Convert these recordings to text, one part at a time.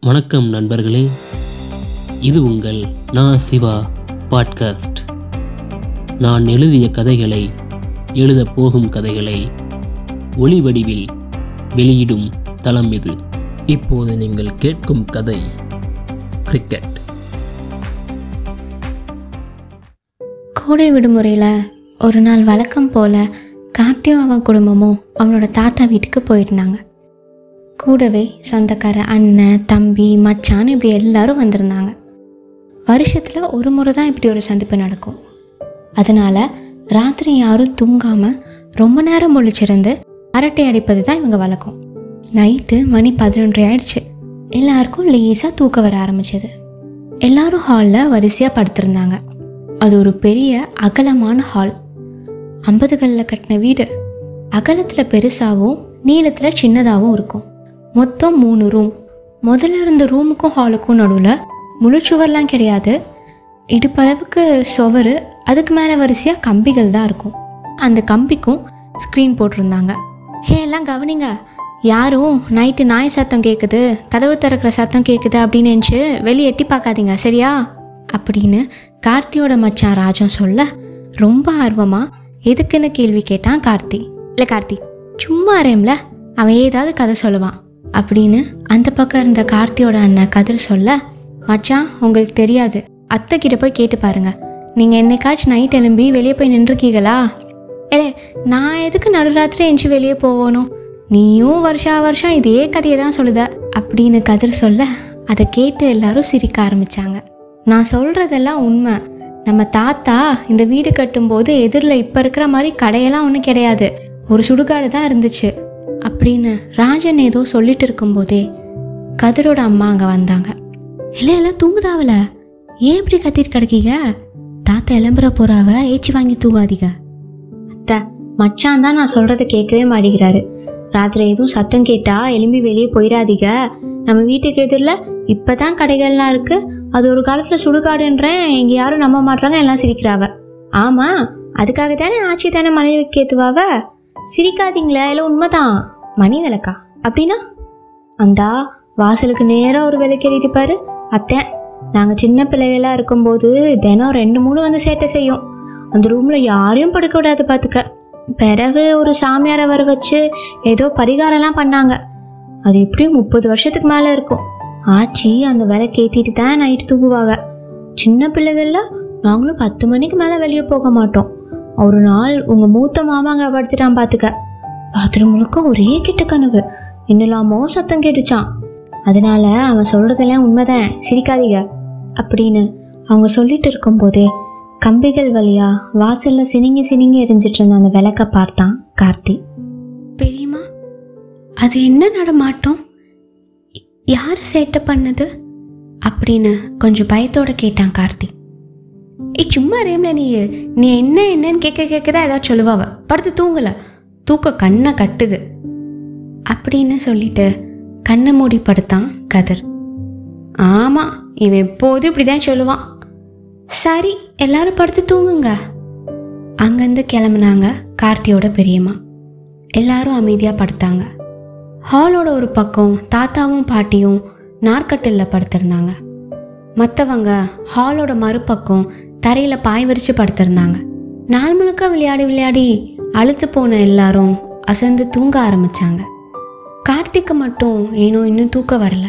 வணக்கம் நண்பர்களே. இது உங்கள் நான் சிவா பாட்காஸ்ட். நான் எழுதிய கதைகளை எழுதப் போகும் கதைகளை ஒளி வடிவில் வெளியிடும் தளம் இது. இப்போது நீங்கள் கேட்கும் கதை கிரிக்கெட் கோடை விடுமுறையில் ஒரு நாள் வழக்கம் போல் கார்த்தியும் அவன் குடும்பமும் அவனோட தாத்தா வீட்டுக்கு போயிருந்தாங்க. கூடவே சொந்தக்கார அண்ணன் தம்பி மச்சான் இப்படி எல்லாரும் வந்திருந்தாங்க. வருஷத்தில் ஒரு முறை தான் இப்படி ஒரு சந்திப்பு நடக்கும். அதனால் ராத்திரி யாரும் தூங்காமல் ரொம்ப நேரம் முழிச்சிருந்து அரட்டை அடிப்பது தான் இவங்க வழக்கம். நைட்டு மணி பதினொன்று ஆயிடுச்சு. எல்லாருக்கும் லேசாக தூக்க வர ஆரம்பிச்சது. எல்லாரும் ஹாலில் வரிசையாக படுத்திருந்தாங்க. அது ஒரு பெரிய அகலமான ஹால் ஐம்பதுகளில் கட்டின வீடு. அகலத்தில் பெருசாகவும் நீளத்தில் சின்னதாகவும் இருக்கும். மொத்தம் மூணு ரூம் முதல்ல இருந்த ரூமுக்கும் ஹாலுக்கும் நடுவில் முழு சுவர்லாம் கிடையாது. இடுப்பளவுக்கு சுவரு அதுக்கு மேலே வரிசையாக கம்பிகள் தான் இருக்கும். அந்த கம்பிக்கும் ஸ்க்ரீன் போட்டிருந்தாங்க. ஹே எல்லாம் கவனிங்க. யாரும் நைட்டு நாய் சத்தம் கேட்குது கதவு திறக்கிற சத்தம் கேட்குது அப்படின்னு நினச்சி வெளியே எட்டி பார்க்காதீங்க சரியா? அப்படின்னு கார்த்தியோட மச்சான் ராஜம் சொல்ல ரொம்ப ஆர்வமாக எதுக்குன்னு கேள்வி கேட்டான் கார்த்தி. இல்லை கார்த்தி சும்மா அரேம்ல அவன் ஏதாவது கதை சொல்லுவான். அப்படின்னு அந்த பக்கம் இருந்த கார்த்தியோட அண்ணன் கதிர் சொல்ல மச்சான் உங்களுக்கு தெரியாது. அத்தை கிட்ட போய் கேட்டு பாருங்க. நீங்கள் என்னைக்காச்சும் நைட் எலும்பி வெளியே போய் நின்றுருக்கீங்களா? ஏ நான் எதுக்கு நடுராத்திரி எஞ்சி வெளியே போகணும்? நீயும் வருஷா வருஷம் இதே கதையை தான் சொல்லுத. அப்படின்னு கதிர் சொல்ல அதை கேட்டு எல்லாரும் சிரிக்க ஆரம்பிச்சாங்க. நான் சொல்கிறதெல்லாம் உண்மை. நம்ம தாத்தா இந்த வீடு கட்டும்போது எதிரில் இப்போ இருக்கிற மாதிரி கடையெல்லாம் ஒன்றும் கிடையாது. ஒரு சுடுகாடு தான் இருந்துச்சு. அப்படின்னு ராஜன் ஏதோ சொல்லிட்டு இருக்கும்போதே கதிரோட அம்மா அங்கே வந்தாங்க. இல்லை எல்லாம் தூங்குதாவல ஏன் இப்படி கத்திட்டு கிடக்கீங்க? தாத்தா எலும்புற போறாவ ஏச்சி வாங்கி தூங்காதீங்க. அத்தை மச்சான் தான் நான் சொல்கிறத கேட்கவே மாட்டேங்கிறாரு. ராத்திரி எதுவும் சத்தம் கேட்டா எலும்பி வெளியே போயிடாதீங்க. நம்ம வீட்டுக்கு எதிரில் இப்போ தான் கடைகள்லாம் இருக்குது அது ஒரு காலத்தில் சுடுகாடுன்றேன். இங்கே யாரும் நம்ப மாட்றாங்க எல்லாம் சிரிக்கிறாவ. ஆமாம் அதுக்காக தானே ஆட்சி தானே மனைவிக்கு ஏற்றுவாவ சிரிக்காதீங்களே இல்லை உண்மைதான். மணி விளக்கா? அப்படின்னா? அந்தா வாசலுக்கு நேராக ஒரு விளக்கெறிது பாரு அத்தேன் நாங்கள் சின்ன பிள்ளைகளாக இருக்கும்போது தினம் ரெண்டு மூணு வந்து சேட்டை செய்யும். அந்த ரூமில் யாரையும் படுக்க விடாது பார்த்துக்க பிறகு ஒரு சாமியாரை வர வச்சு ஏதோ பரிகாரம்லாம் பண்ணாங்க. அது எப்படியும் முப்பது வருஷத்துக்கு மேலே இருக்கும். ஆச்சி அந்த விளக்கு ஏற்றிட்டு தான் நைட்டு தூங்குவாங்க. சின்ன பிள்ளைகள்ல நாங்களும் பத்து மணிக்கு மேலே வெளியே போக மாட்டோம். ஒரு நாள் உங்கள் மூத்த மாமாங்க படுத்துட்டான் பார்த்துக்க ராத்திரி முழுக்க ஒரே கிட்ட கனவு. என்னெல்லாமோ சத்தம் கேட்டுச்சான் அதனால அவன் சொல்கிறதெல்லாம் உண்மைதான். சிரிக்காதீங்க. அப்படின்னு அவங்க சொல்லிட்டு இருக்கும்போதே கம்பிகள் வழியா வாசல்ல சினிங்கி சினிங்கி எரிஞ்சிட்டு இருந்த அந்த விளக்க பார்த்தான் கார்த்தி. பெரியம்மா அது என்ன நடமாட்டோம்? யார் சேட்டை பண்ணது? அப்படின்னு கொஞ்சம் பயத்தோட கேட்டான் கார்த்தி. ஏய் சும்மா ரேம்ல நீ நீ என்ன என்னன்னு கேட்க கேட்கதா ஏதாவது சொல்லுவாவ படுத்து தூங்கலை. தூக்க கண்ணை கட்டுது. அப்படின்னு சொல்லிட்டு கண்ணை மூடி படுத்தான் கதிர். ஆமாம் இவன் எப்போதும் இப்படி தான் சொல்லுவான். சரி எல்லாரும் படுத்து தூங்குங்க. அங்கேருந்து கிளம்புனாங்க கார்த்தியோட பெரியம்மா. எல்லாரும் அமைதியாக படுத்தாங்க. ஹாலோட ஒரு பக்கம் தாத்தாவும் பாட்டியும் நாற்கட்டில் படுத்திருந்தாங்க. மற்றவங்க ஹாலோட மறுபக்கம் தரையில் பாய் விரித்து படுத்திருந்தாங்க. நாள் முழுக்க விளையாடி விளையாடி அழுத்து போன எல்லாரும் அசந்து தூங்க ஆரம்பிச்சாங்க. கார்த்திக்கு மட்டும் ஏனோ இன்னும் தூக்கம் வரல.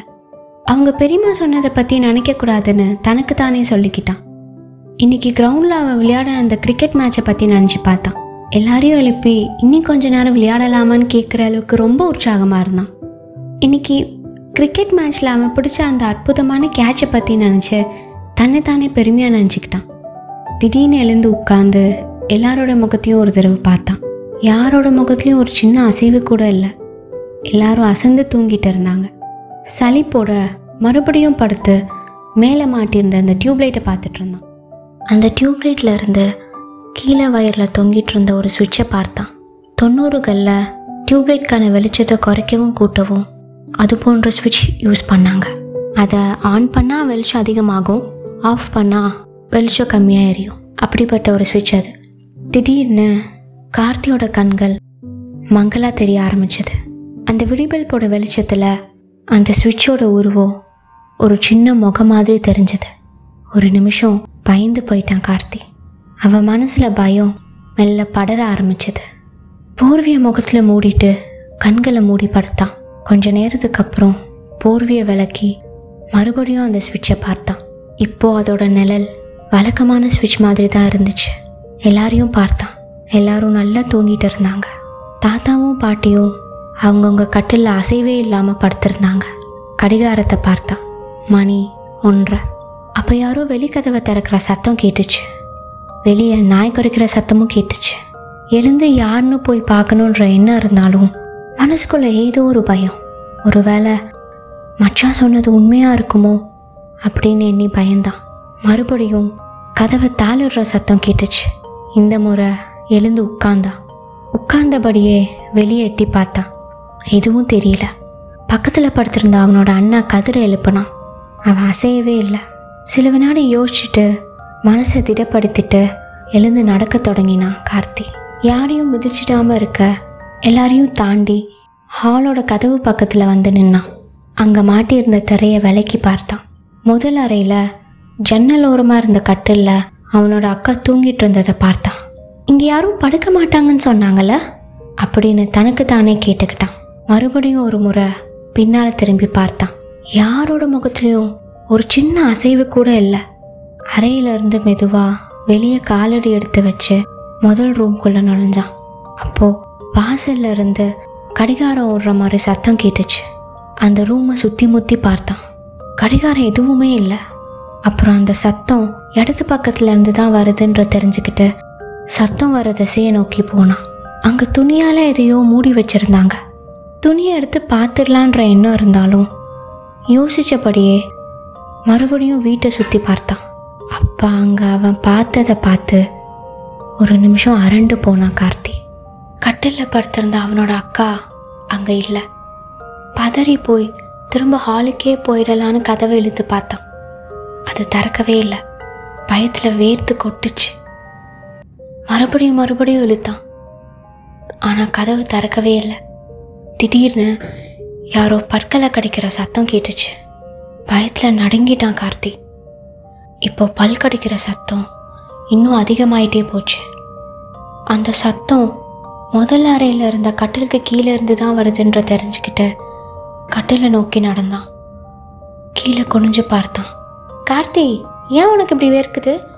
அவங்க பெரியம்மா சொன்னதை பற்றி நினைக்கக்கூடாதுன்னு தனக்கு தானே சொல்லிக்கிட்டான். இன்னைக்கு கிரவுண்டில் அவன் விளையாட அந்த கிரிக்கெட் மேட்சை பற்றி நினச்சி பார்த்தான். எல்லாரையும் எழுப்பி இன்னும் கொஞ்ச நேரம் விளையாடலாமான்னு கேட்குற அளவுக்கு ரொம்ப உற்சாகமாக இருந்தான். இன்னைக்கு கிரிக்கெட் மேட்ச்சில் அவன் பிடிச்ச அந்த அற்புதமான கேட்சை பற்றி நினச்சி தன்னை தானே பெருமையாக நினச்சிக்கிட்டான். திடீர்னு எழுந்து உட்காந்து எல்லாரோட முகத்தையும் ஒரு தடவை பார்த்தான். யாரோட முகத்துலேயும் ஒரு சின்ன அசைவு கூட இல்லை. எல்லாரும் அசந்து தூங்கிட்டு இருந்தாங்க. சளிப்போட மறுபடியும் படுத்து மேலே மாட்டியிருந்த அந்த டியூப்லைட்டை பார்த்துட்டு இருந்தான். அந்த டியூப்லைட்டில் இருந்து கீழே வயரில் தொங்கிட்டு இருந்த ஒரு சுவிட்சை பார்த்தான். தொண்ணூறுகளில் டியூப்லைட்கான வெளிச்சத்தை குறைக்கவும் கூட்டவும் அது போன்ற சுவிட்ச் யூஸ் பண்ணாங்க. அதை ஆன் பண்ணால் வெளிச்சம் அதிகமாகும் ஆஃப் பண்ணால் வெளிச்சம் கம்மியாக எரியும். அப்படிப்பட்ட ஒரு சுவிட்ச் அது. திடீர்னு கார்த்தியோட கண்கள் மங்கலாக தெரிய ஆரம்பிச்சது. அந்த விடிபல்போட வெளிச்சத்தில் அந்த சுவிட்சோட உருவம் ஒரு சின்ன முகம் மாதிரி தெரிஞ்சது. ஒரு நிமிஷம் பயந்து போயிட்டான் கார்த்தி. அவன் மனசில் பயம் மெல்ல படர ஆரம்பிச்சது. போர்விய முகத்தில் மூடிட்டு கண்களை மூடி படுத்தான். கொஞ்ச நேரத்துக்கு அப்புறம் போர்வியை விளக்கி மறுபடியும் அந்த சுவிட்சை பார்த்தான். இப்போ அதோட நிழல் வழக்கமான சுவிட்ச் மாதிரி தான் இருந்துச்சு. எல்லாரையும் பார்த்தான். எல்லாரும் நல்லா தூங்கிட்டு இருந்தாங்க. தாத்தாவும் பாட்டியும் அவங்கவுங்க கட்டிலில் அசைவே இல்லாமல் படுத்திருந்தாங்க. கடிகாரத்தை பார்த்தான் மணி ஒன்றரை. அப்போ யாரோ வெளிக்கதவை திறக்கிற சத்தம் கேட்டுச்சு. வெளியே நாய் குறைக்கிற சத்தமும் கேட்டுச்சு. எழுந்து யாருன்னு போய் பார்க்கணுன்ற எண்ணம் இருந்தாலும் மனசுக்குள்ள ஏதோ ஒரு பயம். ஒருவேளை மச்சான் சொன்னது உண்மையாக இருக்குமோ அப்படின்னு எண்ணி பயந்தான். மறுபடியும் கதவை தாளிடுற சத்தம் கேட்டுச்சு. இந்த முறை எழுந்து உட்கார்ந்தா. உட்கார்ந்தபடியே வெளியே எட்டி பார்த்தான் எதுவும் தெரியல. பக்கத்தில் படுத்திருந்த அவனோட அண்ணா கதிர எழுப்பினான் அவன் அசையவே இல்லை. சில வினாடி யோசிச்சுட்டு மனசை திடப்படுத்திட்டு எழுந்து நடக்க தொடங்கினான் கார்த்தி. யாரையும் மிதிச்சிடாம இருக்க எல்லாரையும் தாண்டி ஹாலோட கதவு பக்கத்தில் வந்து நின்னான் அங்கே மாட்டியிருந்த திரையை விலக்கி பார்த்தான் முதல் அறையில் ஜன்னல் ஓரமாக இருந்த கட்டிலில் அவனோட அக்கா தூங்கிட்டு இருந்ததை பார்த்தான் இங்கே யாரும் படுக்க மாட்டாங்கன்னு சொன்னாங்கல்ல? அப்படின்னு தனக்கு தானே கேட்டுக்கிட்டான். மறுபடியும் ஒரு முறை பின்னால் திரும்பி பார்த்தான். யாரோட முகத்துலேயும் ஒரு சின்ன அசைவு கூட இல்லை. அறையிலிருந்து மெதுவாக வெளியே காலடி எடுத்து வச்சு முதல் ரூம்குள்ளே நுழைஞ்சான். அப்போது வாசல்ல இருந்து கடிகாரம் ஓடுற மாதிரி சத்தம் கேட்டுச்சு. அந்த ரூமை சுற்றி முற்றி பார்த்தான். கடிகாரம் எதுவுமே இல்லை. அப்புறம் அந்த சத்தம் இடது பக்கத்துல இருந்து தான் வருதுன்ற தெரிஞ்சுக்கிட்டு சத்தம் வர திசையை நோக்கி போனான். அங்கே துணியால் எதையோ மூடி வச்சிருந்தாங்க. துணியை எடுத்து பார்த்துடலான்ற எண்ணம் இருந்தாலும் யோசித்தபடியே மறுபடியும் வீட்டை சுற்றி பார்த்தான். அப்போ அங்கே அவன் பார்த்ததை பார்த்து ஒரு நிமிஷம் அரண்டு போனான் கார்த்தி. கட்டிலில் படுத்திருந்த அவனோட அக்கா அங்கே இல்லை. பதறி போய் திரும்ப ஹாலுக்கே போயிடலான்னு கதவை இழுத்து பார்த்தான். அது திறக்கவே இல்லை. பயத்தில் வேர்த்து கொட்டுச்சு. மறுபடியும் மறுபடியும் இழுத்தான். ஆனால் கதவு திறக்கவே இல்லை. திடீர்னு யாரோ பற்களை கடிக்கிற சத்தம் கேட்டுச்சு. பயத்தில் நடுங்கிட்டான் கார்த்தி. இப்போ பல் கடிக்கிற சத்தம் இன்னும் அதிகமாயிட்டே போச்சு. அந்த சத்தம் முதல் அறையில் இருந்த கட்டிலுக்கு கீழே இருந்து தான் வருதுன்ற தெரிஞ்சுக்கிட்டு கட்டிலை நோக்கி நடந்தான். கீழே குனிஞ்சு பார்த்தான். கார்த்தி ஏன் உனக்கு இப்படி வேர்க்குது?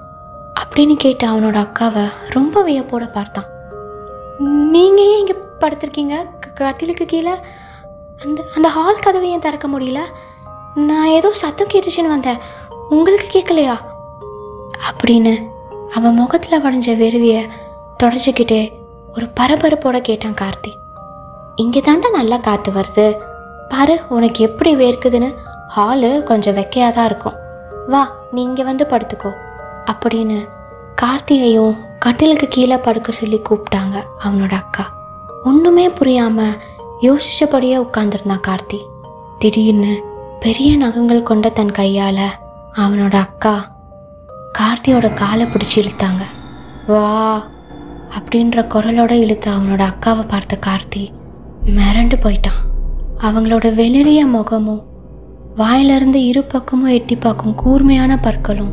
அப்படின்னு கேட்ட அவனோட அக்காவை ரொம்ப வியப்போட பார்த்தான். நீங்கள் ஏன் இங்கே படுத்திருக்கீங்க? க- கட்டிலுக்கு கீழே? அந்த அந்த ஹால் கதவை ஏன் திறக்க முடியல? நான் ஏதோ சத்தம் கேட்டுச்சுன்னு வந்தேன். உங்களுக்கு கேட்கலையா? அப்படின்னு அவன் முகத்தில் வடைஞ்ச வெறுவிய தொடச்சிக்கிட்டே ஒரு பரபரப்போட கேட்டான் கார்த்தி. இங்கே தாண்டா நல்லா காற்று வருது. பாரு உனக்கு எப்படி வேர்க்குதுன்னு ஹாலு கொஞ்சம் வெக்கையாக தான் இருக்கும். வா நீ இங்கே வந்து படுத்துக்கோ. அப்படின்னு கார்த்தியையும் கட்டிலுக்கு கீழே படுக்க சொல்லி கூப்பிட்டாங்க அவனோட அக்கா. ஒன்றுமே புரியாமல் யோசிச்சபடியே உட்காந்துருந்தான் கார்த்தி. திடீர்னு பெரிய நகங்கள் கொண்ட தன் கையால் அவனோட அக்கா கார்த்தியோட காலை பிடிச்சி இழுத்தாங்க. வா அப்படின்ற குரலோட இழுத்து அவனோட அக்காவை பார்த்த கார்த்தி மிரண்டு போயிட்டான். அவங்களோட வெளிரிய முகமும் வாயிலிருந்து இரு பக்கமும் எட்டி பார்க்கும் கூர்மையான பற்களும்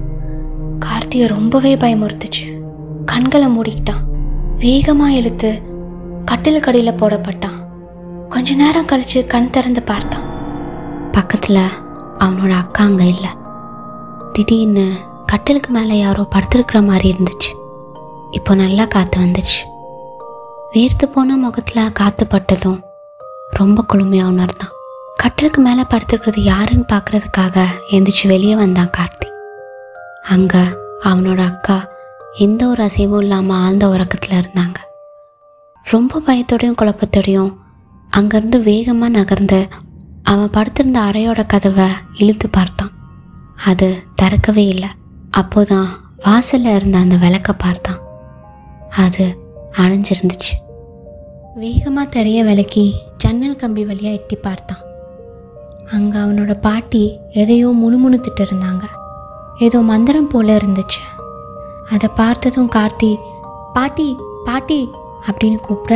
கார்த்தியை ரொம்பவே பயமுறுத்துச்சு. கண்களை மூடிக்கிட்டான். வேகமாக இழுத்து கட்டிலுக்கடியில் போடப்பட்டான். கொஞ்ச நேரம் கழித்து கண் திறந்து பார்த்தான். பக்கத்தில் அவனோட அக்கா அங்கே இல்லை. திடீர்னு கட்டிலுக்கு மேலே யாரோ படுத்திருக்கிற மாதிரி இருந்துச்சு. இப்போ நல்லா காற்று வந்துச்சு. வேர்த்து போன முகத்தில் காற்று பட்டதும் ரொம்ப குளுமையாக உணர்ந்தான். கட்டிலுக்கு மேலே படுத்துருக்கிறது யாருன்னு பார்க்கறதுக்காக எந்திரிச்சு வெளியே வந்தான் கார்த்தி. அங்கே அவனோட அக்கா எந்த ஒரு அசைவும் இல்லாமல் ஆழ்ந்த உறக்கத்தில் இருந்தாங்க. ரொம்ப பயத்தோடையும் குழப்பத்தோடையும் அங்கேருந்து வேகமாக நகர்ந்து அவன் படுத்திருந்த அறையோட கதவை இழுத்து பார்த்தான். அது திறக்கவே இல்லை. அப்போதான் வாசலில் இருந்த அந்த விளக்க பார்த்தான். அது அணைஞ்சிருந்துச்சு. வேகமாக தெரிய விளக்கி ஜன்னல் கம்பி வழியாக எட்டி பார்த்தான். அங்கே அவனோட பாட்டி எதையோ முணுமுணுத்துட்டு இருந்தாங்க. ஏதோ மந்திரம் போல இருந்துச்சு. அதை பார்த்ததும் கார்த்தி பாட்டி பாட்டி அப்படின்னு கூப்பிட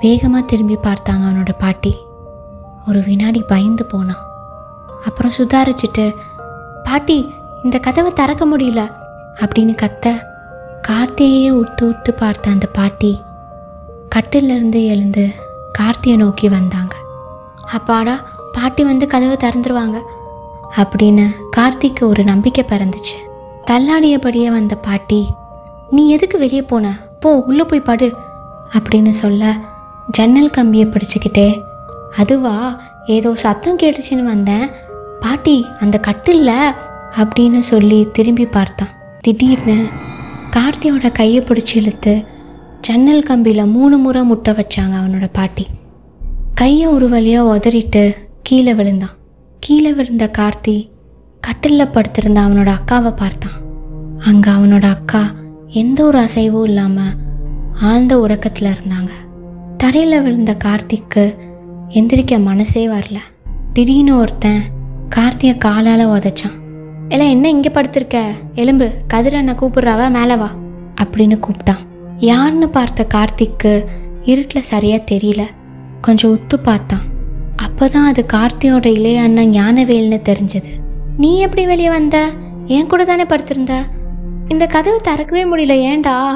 வேகமாக திரும்பி பார்த்தாங்க அவனோட பாட்டி. ஒரு வினாடி பயந்து போனான் அப்புறம் சுதாரிச்சுட்டு பாட்டி இந்த கதவை திறக்க முடியல அப்படின்னு கத்த கார்த்தியையே உத்து உத்து பார்த்த அந்த பாட்டி கட்டிலிருந்து எழுந்து கார்த்தியை நோக்கி வந்தாங்க. அப்பாடா பாட்டி வந்து கதவை திறந்துருவாங்க. அப்படின்னு கார்த்திக்கு ஒரு நம்பிக்கை பிறந்துச்சு. தள்ளாடியபடியே வந்த பாட்டி நீ எதுக்கு வெளியே போன? போ உள்ளே போய் படு அப்படின்னு சொல்ல ஜன்னல் கம்பியை பிடிச்சிக்கிட்டே அதுவா? ஏதோ சத்தம் கேட்டுச்சுன்னு வந்தேன். பாட்டி அந்த கட்டில்ல அப்படின்னு சொல்லி திரும்பி பார்த்தான். திடீர்னு கார்த்தியோட கையை பிடிச்சி இழுத்து ஜன்னல் கம்பியில் மூணு முறை முட்டை வச்சாங்க அவனோட பாட்டி. கையை ஒரு வழியாக உதறிட்டு கீழே விழுந்தான். கீழே விழுந்த கார்த்தி கட்டிலில் படுத்திருந்த அவனோட அக்காவை பார்த்தான். அங்கே அவனோட அக்கா எந்த ஒரு அசைவும் இல்லாமல் ஆழ்ந்த உறக்கத்தில் இருந்தாங்க. தரையில் விழுந்த கார்த்திக்கு எந்திரிக்க மனசே வரல. திடீர்னு ஒருத்தன் கார்த்தியை காலால் உதைச்சான். இல்லை என்ன இங்கே படுத்திருக்க? எலும்பு கதிர் அண்ணா கூப்பிட்றாவ? மேலே வா அப்படின்னு கூப்பிட்டான். யாருன்னு பார்த்த கார்த்திக்கு இருட்டில் சரியாக தெரியல. கொஞ்சம் உத்து பார்த்தான். அப்பதான் அது கார்த்தியோட இளைய அண்ணன் ஞானவேல்னு தெரிஞ்சது. நீ எப்படி வெளியே வந்த? என் கூட தானே படுத்திருந்த? இந்த கதவை திறக்கவே முடியல ஏன்டா?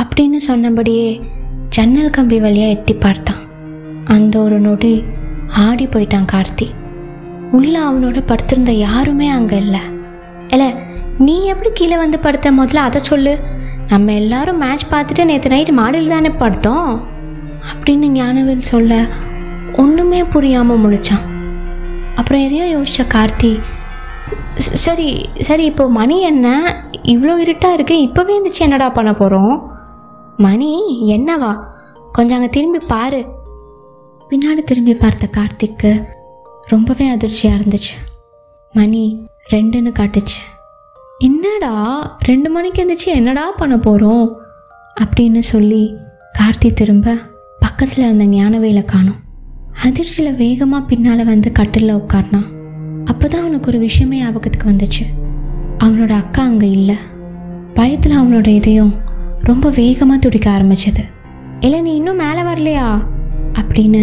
அப்படின்னு சொன்னபடியே ஜன்னல் கம்பி வழியாக எட்டி பார்த்தான். அந்த ஒரு நொடி ஆடி போயிட்டான் கார்த்தி. உள்ள அவனோட படுத்திருந்த யாருமே அங்கே இல்லை. இல்லை நீ எப்படி கீழே வந்து படுத்த? முதல்ல அதை சொல்லு. நம்ம எல்லாரும் மேட்ச் பார்த்துட்டு நேற்று நைட்டு மாடியில் தானே படுத்தோம்? அப்படின்னு ஞானவேல் சொல்ல ஒன்றுமே புரியாமல் முழிச்சான். அப்புறம் எதையோ யோசிச்ச கார்த்தி சரி சரி இப்போ மணி என்ன? இவ்வளோ இருட்டாக இருக்கு இப்போவே இருந்துச்சு என்னடா பண்ண போகிறோம் மணி என்னவா? கொஞ்சம் அங்கே திரும்பி பாரு. பின்னாடி திரும்பி பார்த்த கார்த்திக்கு ரொம்பவே அதிர்ச்சியாக இருந்துச்சு. மணி ரெண்டுன்னு காட்டுச்சு. என்னடா? ரெண்டு மணிக்கு இருந்துச்சு என்னடா பண்ண போகிறோம் அப்படின்னு சொல்லி கார்த்தி திரும்ப பக்கத்தில் இருந்த ஞானவேலை காணும். அதிர்ச்சியில் வேகமாக பின்னால் வந்து கட்டிலில் உட்கார்னான் அப்போ தான் அவனுக்கு ஒரு விஷயமே ஞாபகத்துக்கு வந்துச்சு. அவனோட அக்கா அங்கே இல்லை. பயத்தில் அவனோட இதயம் ரொம்ப வேகமாக துடிக்க ஆரம்பிச்சது. இல்லை நீ இன்னும் மேலே வரலையா? அப்படின்னு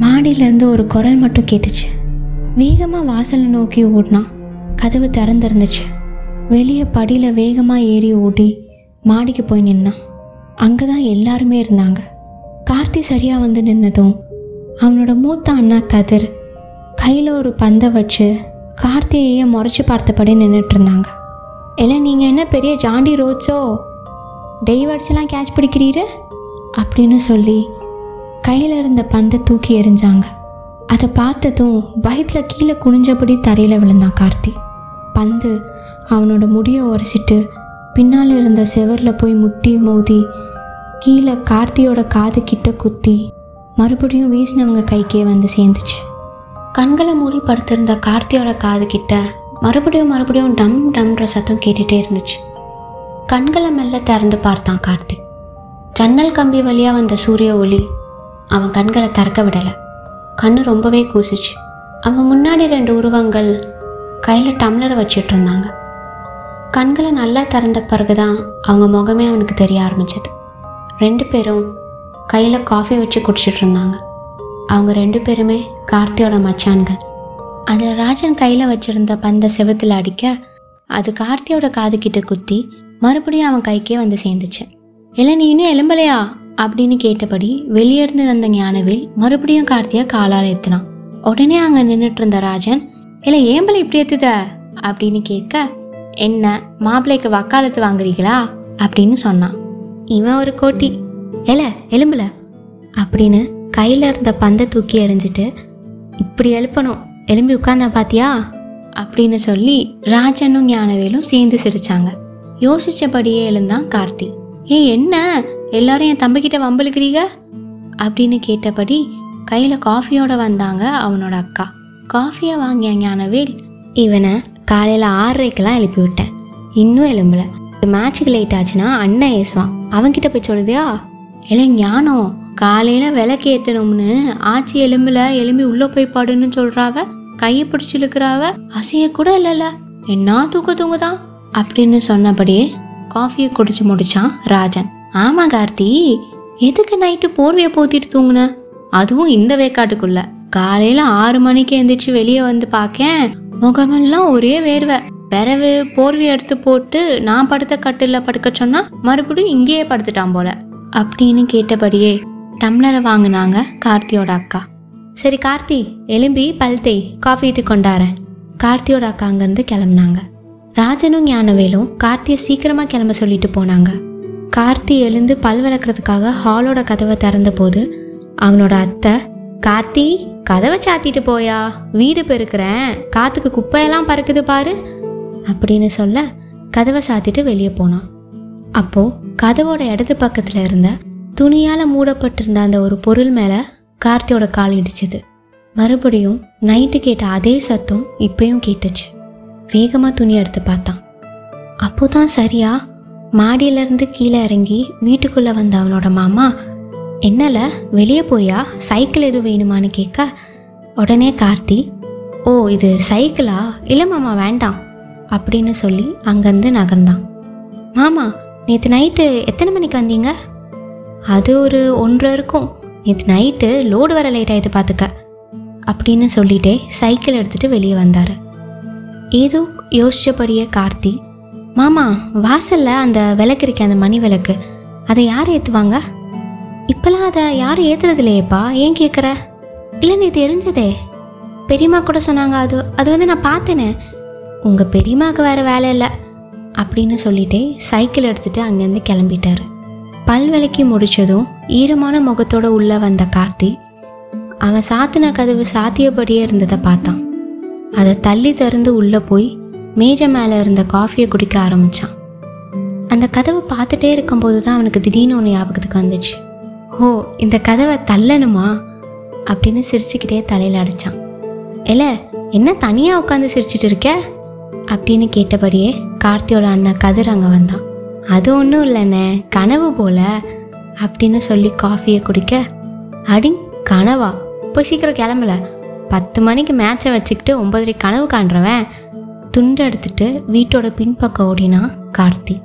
மாடியிலேருந்து ஒரு குரல் மட்டும் கேட்டுச்சு. வேகமாக வாசலை நோக்கி ஓடினான். கதவு திறந்துருந்துச்சு. வெளியே படியில் வேகமாக ஏறி ஓடி மாடிக்கு போய் நின்னான். அங்கே தான் எல்லாருமே இருந்தாங்க. கார்த்தி சரியாக வந்து நின்னதும் அவனோட மூத்த அண்ணா கதிர் கையில் ஒரு பந்தை வச்சு கார்த்தியையே முறைச்சி பார்த்தபடி நின்றுட்டு இருந்தாங்க. இல்லை நீங்கள் என்ன பெரிய ஜாண்டி ரோட்ஸோ? டெய்வர்ட்ஸ்லாம் கேட்ச் பிடிக்கிறீரு? அப்படின்னு சொல்லி கையில் இருந்த பந்தை தூக்கி எறிஞ்சாங்க. அதை பார்த்ததும் பயத்தில் கீழே குனிஞ்சபடி தரையில் விழுந்தான் கார்த்தி. பந்து அவனோட முடியை உரைச்சிட்டு பின்னால் இருந்த செவரில் போய் முட்டி மோதி கீழே கார்த்தியோட காது கிட்ட குத்தி மறுபடியும் வீசினவங்க கைக்கே வந்து சேர்ந்துச்சு. கண்களை மூடி படுத்திருந்த கார்த்தியோட காது கிட்ட மறுபடியும் மறுபடியும் டம் டம்ன்ற சத்தம் கேட்டுகிட்டே இருந்துச்சு. கண்களை மெல்ல திறந்து பார்த்தான் கார்த்தி. ஜன்னல் கம்பி வழியாக வந்த சூரிய ஒளி அவன் கண்களை திறக்க விடலை. கண்ணு ரொம்பவே கூசிச்சு. அவன் முன்னாடி ரெண்டு உருவங்கள் கையில் டம்ளரை வச்சிட்டு இருந்தாங்க. கண்களை நல்லா திறந்த பிறகுதான் அவங்க முகமே அவனுக்கு தெரிய ஆரம்பிச்சது. ரெண்டு பேரும் கையில் காஃபி வச்சு குடிச்சிட்டு இருந்தாங்க. அவங்க ரெண்டு பேருமே கார்த்தியோட மச்சான்கள். அதை ராஜன் கையில் வச்சிருந்த பந்தை செவத்தில் அடிக்க அது கார்த்தியோட காதுகிட்ட குத்தி மறுபடியும் அவன் கைக்கே வந்து சேர்ந்துச்சு. இல்லை நீ இன்னும் எலும்பலையா அப்படின்னு கேட்டபடி வெளியே இருந்து வந்த ஞானவேல் மறுபடியும் கார்த்தியை காலால் ஏற்றினான் உடனே அங்கே நின்றுட்டு இருந்த ராஜன் இல்லை ஏம்பலை இப்படி ஏற்றுத அப்படின்னு கேட்க என்ன மாப்பிள்ளைக்கு வக்காலத்து வாங்குறீங்களா? அப்படின்னு சொன்னான். இவன் ஒரு கோட்டி. எல எலும்புல. அப்படின்னு கையில் இருந்த பந்தை தூக்கி எறிஞ்சிட்டு இப்படி எழுப்பணும். எலும்பி உட்காந்தா பாத்தியா? அப்படின்னு சொல்லி ராஜனும் ஞானவேலும் சேர்ந்து சிரிச்சாங்க. யோசிச்சபடியே எழுந்தான் கார்த்தி. ஏ என்ன? எல்லாரும் என் தம்பிக்கிட்ட வம்பளுக்கிறீங்க அப்படின்னு கேட்டபடி கையில் காஃபியோட வந்தாங்க அவனோட அக்கா. காஃபியை வாங்கிய ஞானவேல் இவனை காலையில் ஆறரைக்கெல்லாம் எழுப்பி விட்டேன் இன்னும் எலும்பலை. மேட்ச்சுக்கு லேட் ஆச்சுன்னா அண்ணன் ஏசுவான். அவன்கிட்ட போய் சொல்லுதியா? இல்லை ஞானம் காலையில் விளக்கு ஏற்றணும்னு ஆச்சி எலும்பில் எலும்பி உள்ளே போய் படுன்னு சொல்கிறாவ கையை பிடிச்சி இழுக்கிறாவ? அசைய கூட இல்லைல்ல. என்ன தூக்க தூங்குதான் அப்படின்னு சொன்னபடியே காஃபியை குடிச்சு முடிச்சான் ராஜன். ஆமாம் கார்த்தி எதுக்கு நைட்டு போர்வையை போத்திட்டு தூங்குன? அதுவும் இந்த வேக்காட்டுக்குள்ள. காலையில் ஆறு மணிக்கு எந்திரிச்சு வெளியே வந்து பார்க்கேன் முகமெல்லாம் ஒரே வேர்வை. பிறவு போர்வை எடுத்து போட்டு நான் படுத்த கட்டில் படுக்க சொன்னா மறுபடியும் இங்கேயே படுத்துட்டான் போல. அப்படின்னு கேட்டபடியே டம்ளரை வாங்கினாங்க கார்த்தியோட அக்கா. சரி கார்த்தி எலும்பி பல்தை காஃபி இட்டு கொண்டாரேன். கார்த்தியோட அக்கா அங்கேருந்து கிளம்புனாங்க. ராஜனும் ஞானவேலும் கார்த்தியை சீக்கிரமாக கிளம்ப சொல்லிட்டு போனாங்க. கார்த்தி எழுந்து பல் விளக்குறதுக்காக ஹாலோட கதவை திறந்தபோது அவனோட அத்தை கார்த்தி கதவை சாத்திட்டு போயா? வீடு பெருக்கிறேன். காற்றுக்கு குப்பையெல்லாம் பறக்குது பாரு. அப்படின்னு சொல்ல கதவை சாத்திட்டு வெளியே போனான். அப்போ கதவோட இடது பக்கத்தில் இருந்த துணியால் மூடப்பட்டிருந்த அந்த ஒரு பொருள் மேலே கார்த்தியோட கால் இடிச்சது. மறுபடியும் நைட்டு கேட்ட அதே சத்தம் இப்பயும் கேட்டுச்சு. வேகமாக துணி எடுத்து பார்த்தான். அப்போதான் சரியா? மாடியிலேருந்து கீழே இறங்கி வீட்டுக்குள்ளே வந்த அவனோட மாமா என்னல வெளியே போறியா? சைக்கிள் எதுவும் வேணுமான்னு கேட்க? உடனே கார்த்தி ஓ இது சைக்கிளா? இல்லை மாமா வேண்டாம் அப்படின்னு சொல்லி அங்கேருந்து நகர்ந்தான். மாமா நேற்று நைட்டு எத்தனை மணிக்கு வந்தீங்க? அது ஒரு ஒன்றரை இருக்கும். நேற்று நைட்டு லோடு வர லேட் ஆகிது பார்த்துக்க அப்படின்னு சொல்லிட்டே சைக்கிள் எடுத்துகிட்டு வெளியே வந்தார். ஏதோ யோசிச்சபடியே கார்த்தி மாமா வாசலில் அந்த விளக்கு இருக்கே அந்த மணி விளக்கு. அதை யார் ஏற்றுவாங்க இப்போலாம் அதை யாரும் ஏற்றுறது இல்லையேப்பா. ஏன் கேட்குற இல்லை நீ தெரிஞ்சதே. பெரியம்மா கூட சொன்னாங்க. அது அது வந்து நான் பார்த்தேனே. உங்கள் பெரியம்மாவுக்கு வேறு வேலை இல்லை. அப்படின்னு சொல்லிட்டே சைக்கிள் எடுத்துகிட்டு அங்கேருந்து கிளம்பிட்டாரு. பல் விளக்கி முடிச்சதும் ஈரமான முகத்தோட உள்ளே வந்த கார்த்தி அவன் சாத்தின கதவு சாத்தியபடியே இருந்ததை பார்த்தான். அதை தள்ளி திறந்து உள்ளே போய் மேஜை மேலே இருந்த காஃபியை குடிக்க ஆரம்பித்தான் அந்த கதவை பார்த்துட்டே இருக்கும்போது தான் அவனுக்கு திடீர்னு ஒன்று ஞாபகத்துக்கு வந்துச்சு. ஓ இந்த கதவை தள்ளணுமா? அப்படின்னு சிரிச்சுக்கிட்டே தலையில் அடித்தான் இல்லை என்ன தனியாக உட்காந்து சிரிச்சிட்டு இருக்க? அப்படின்னு கேட்டபடியே கார்த்தியோட அண்ணன் கதிர் அங்கே வந்தான். அது ஒன்றும் இல்லைண்ணே கனவு போல அப்படின்னு சொல்லி காஃபியை குடிக்க அடி கனவா போய் சீக்கிரம் கிளம்பல. பத்து மணிக்கு மேட்சை வச்சுக்கிட்டு ஒன்பதரை கனவு காண்றவன் துண்டு எடுத்துட்டு வீட்டோட பின்பக்கம் ஓடினா கார்த்தி.